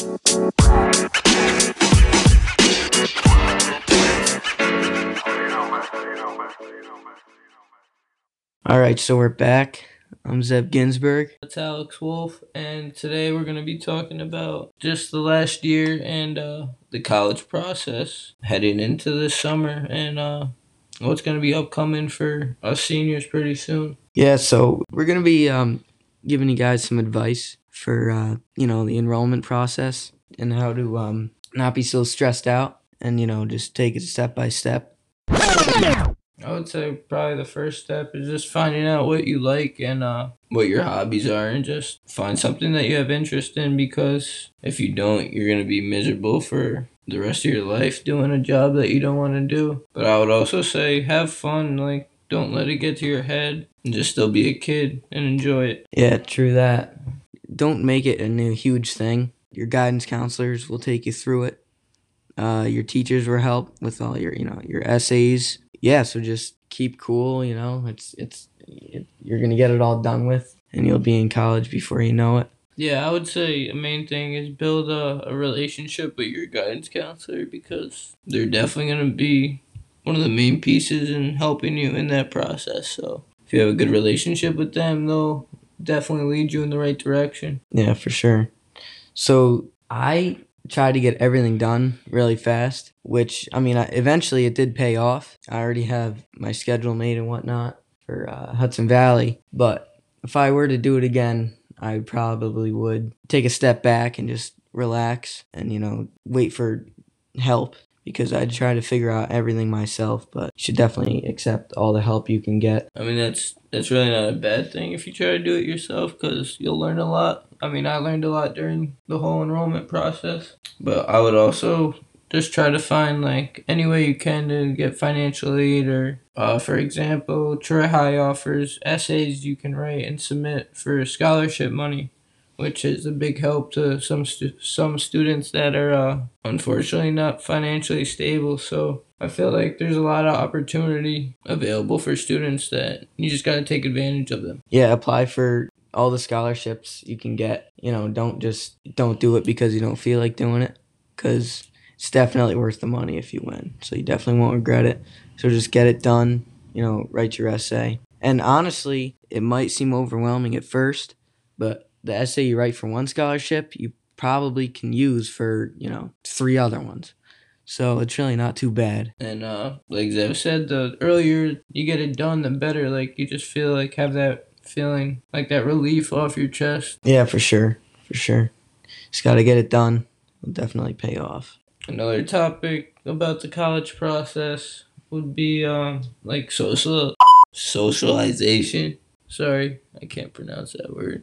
All right, so we're back. I'm Zev Ginsburg. It's Alex Wolfe, and today we're going to be talking about just the last year and uh, the college process heading into this summer and uh, what's going to be upcoming for us seniors pretty soon. Yeah, so we're gonna be um, giving you guys some advice for uh, you know the enrollment process and how to um, not be so stressed out and you know just take it step by step. I would say probably the first step is just finding out what you like and uh, what your hobbies are, and just find something that you have interest in. Because if you don't, you're gonna be miserable for the rest of your life doing a job that you don't want to do. But I would also say have fun. Like don't let it get to your head, and just still be a kid and enjoy it. Yeah, true that. Don't make it a new huge thing. Your guidance counselors will take you through it. Uh, your teachers will help with all your you know your essays. Yeah, so just keep cool. You know, it's it's it, you're gonna get it all done with, and you'll be in college before you know it. Yeah, I would say a main thing is build a, a relationship with your guidance counselor because they're definitely going to be one of the main pieces in helping you in that process. So if you have a good relationship with them, they'll definitely lead you in the right direction. Yeah, for sure. So I tried to get everything done really fast, which I mean, I, eventually it did pay off. I already have my schedule made and whatnot for uh, Hudson Valley, but if I were to do it again, I probably would take a step back and just relax and you know wait for help because I'd try to figure out everything myself, but you should definitely accept all the help you can get. I mean, that's that's really not a bad thing if you try to do it yourself because you'll learn a lot. I mean, I learned a lot during the whole enrollment process, but I would also just try to find like any way you can to get financial aid or uh, for example Troy High offers essays you can write and submit for scholarship money which is a big help to some stu- some students that are uh, unfortunately not financially stable so I feel like there's a lot of opportunity available for students that you just got to take advantage of them. Yeah, apply for all the scholarships you can get. You know, don't just don't do it because you don't feel like doing it cuz it's definitely worth the money if you win. So you definitely won't regret it. So just get it done, you know, write your essay. And honestly, it might seem overwhelming at first, but the essay you write for one scholarship, you probably can use for, you know, three other ones. So it's really not too bad. And uh, like Zev said, the earlier you get it done, the better. Like you just feel like have that feeling, like that relief off your chest. Yeah, for sure. For sure. Just got to get it done. It'll definitely pay off. Another topic about the college process would be um like social socialization. Sorry, I can't pronounce that word.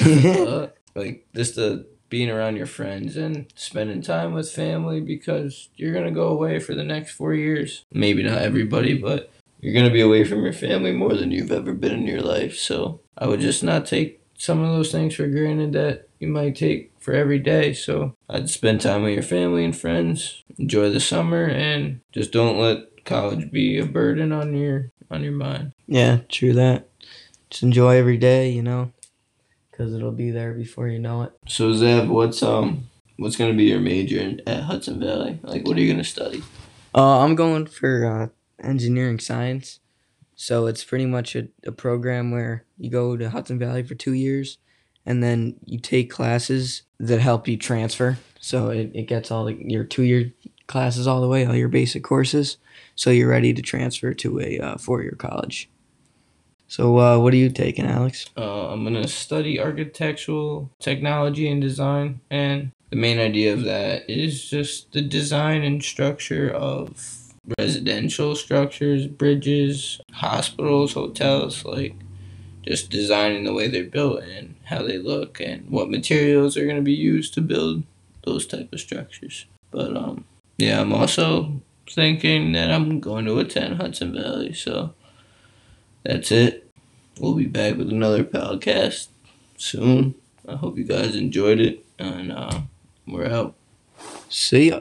like just the being around your friends and spending time with family because you're gonna go away for the next four years. Maybe not everybody, but you're gonna be away from your family more than you've ever been in your life. So I would just not take some of those things for granted that you might take for every day. So I'd spend time with your family and friends, enjoy the summer, and just don't let college be a burden on your on your mind. Yeah, true that. Just enjoy every day, you know, because it'll be there before you know it. So Zev, what's um what's gonna be your major in, at Hudson Valley? Like, what are you gonna study? Uh, I'm going for uh, engineering science. So it's pretty much a, a program where you go to Hudson Valley for two years and then you take classes that help you transfer. So it, it gets all the, your two year classes all the way, all your basic courses. So you're ready to transfer to a uh, four year college. So uh, what are you taking, Alex? Uh, I'm gonna study architectural technology and design, and the main idea of that is just the design and structure of residential structures, bridges, hospitals, hotels, like just designing the way they're built and how they look and what materials are to be used to build those type of structures. But um yeah, I'm also thinking that I'm going to attend Hudson Valley, so that's it. We'll be back with another podcast soon. I hope you guys enjoyed it and uh, we're out. See ya.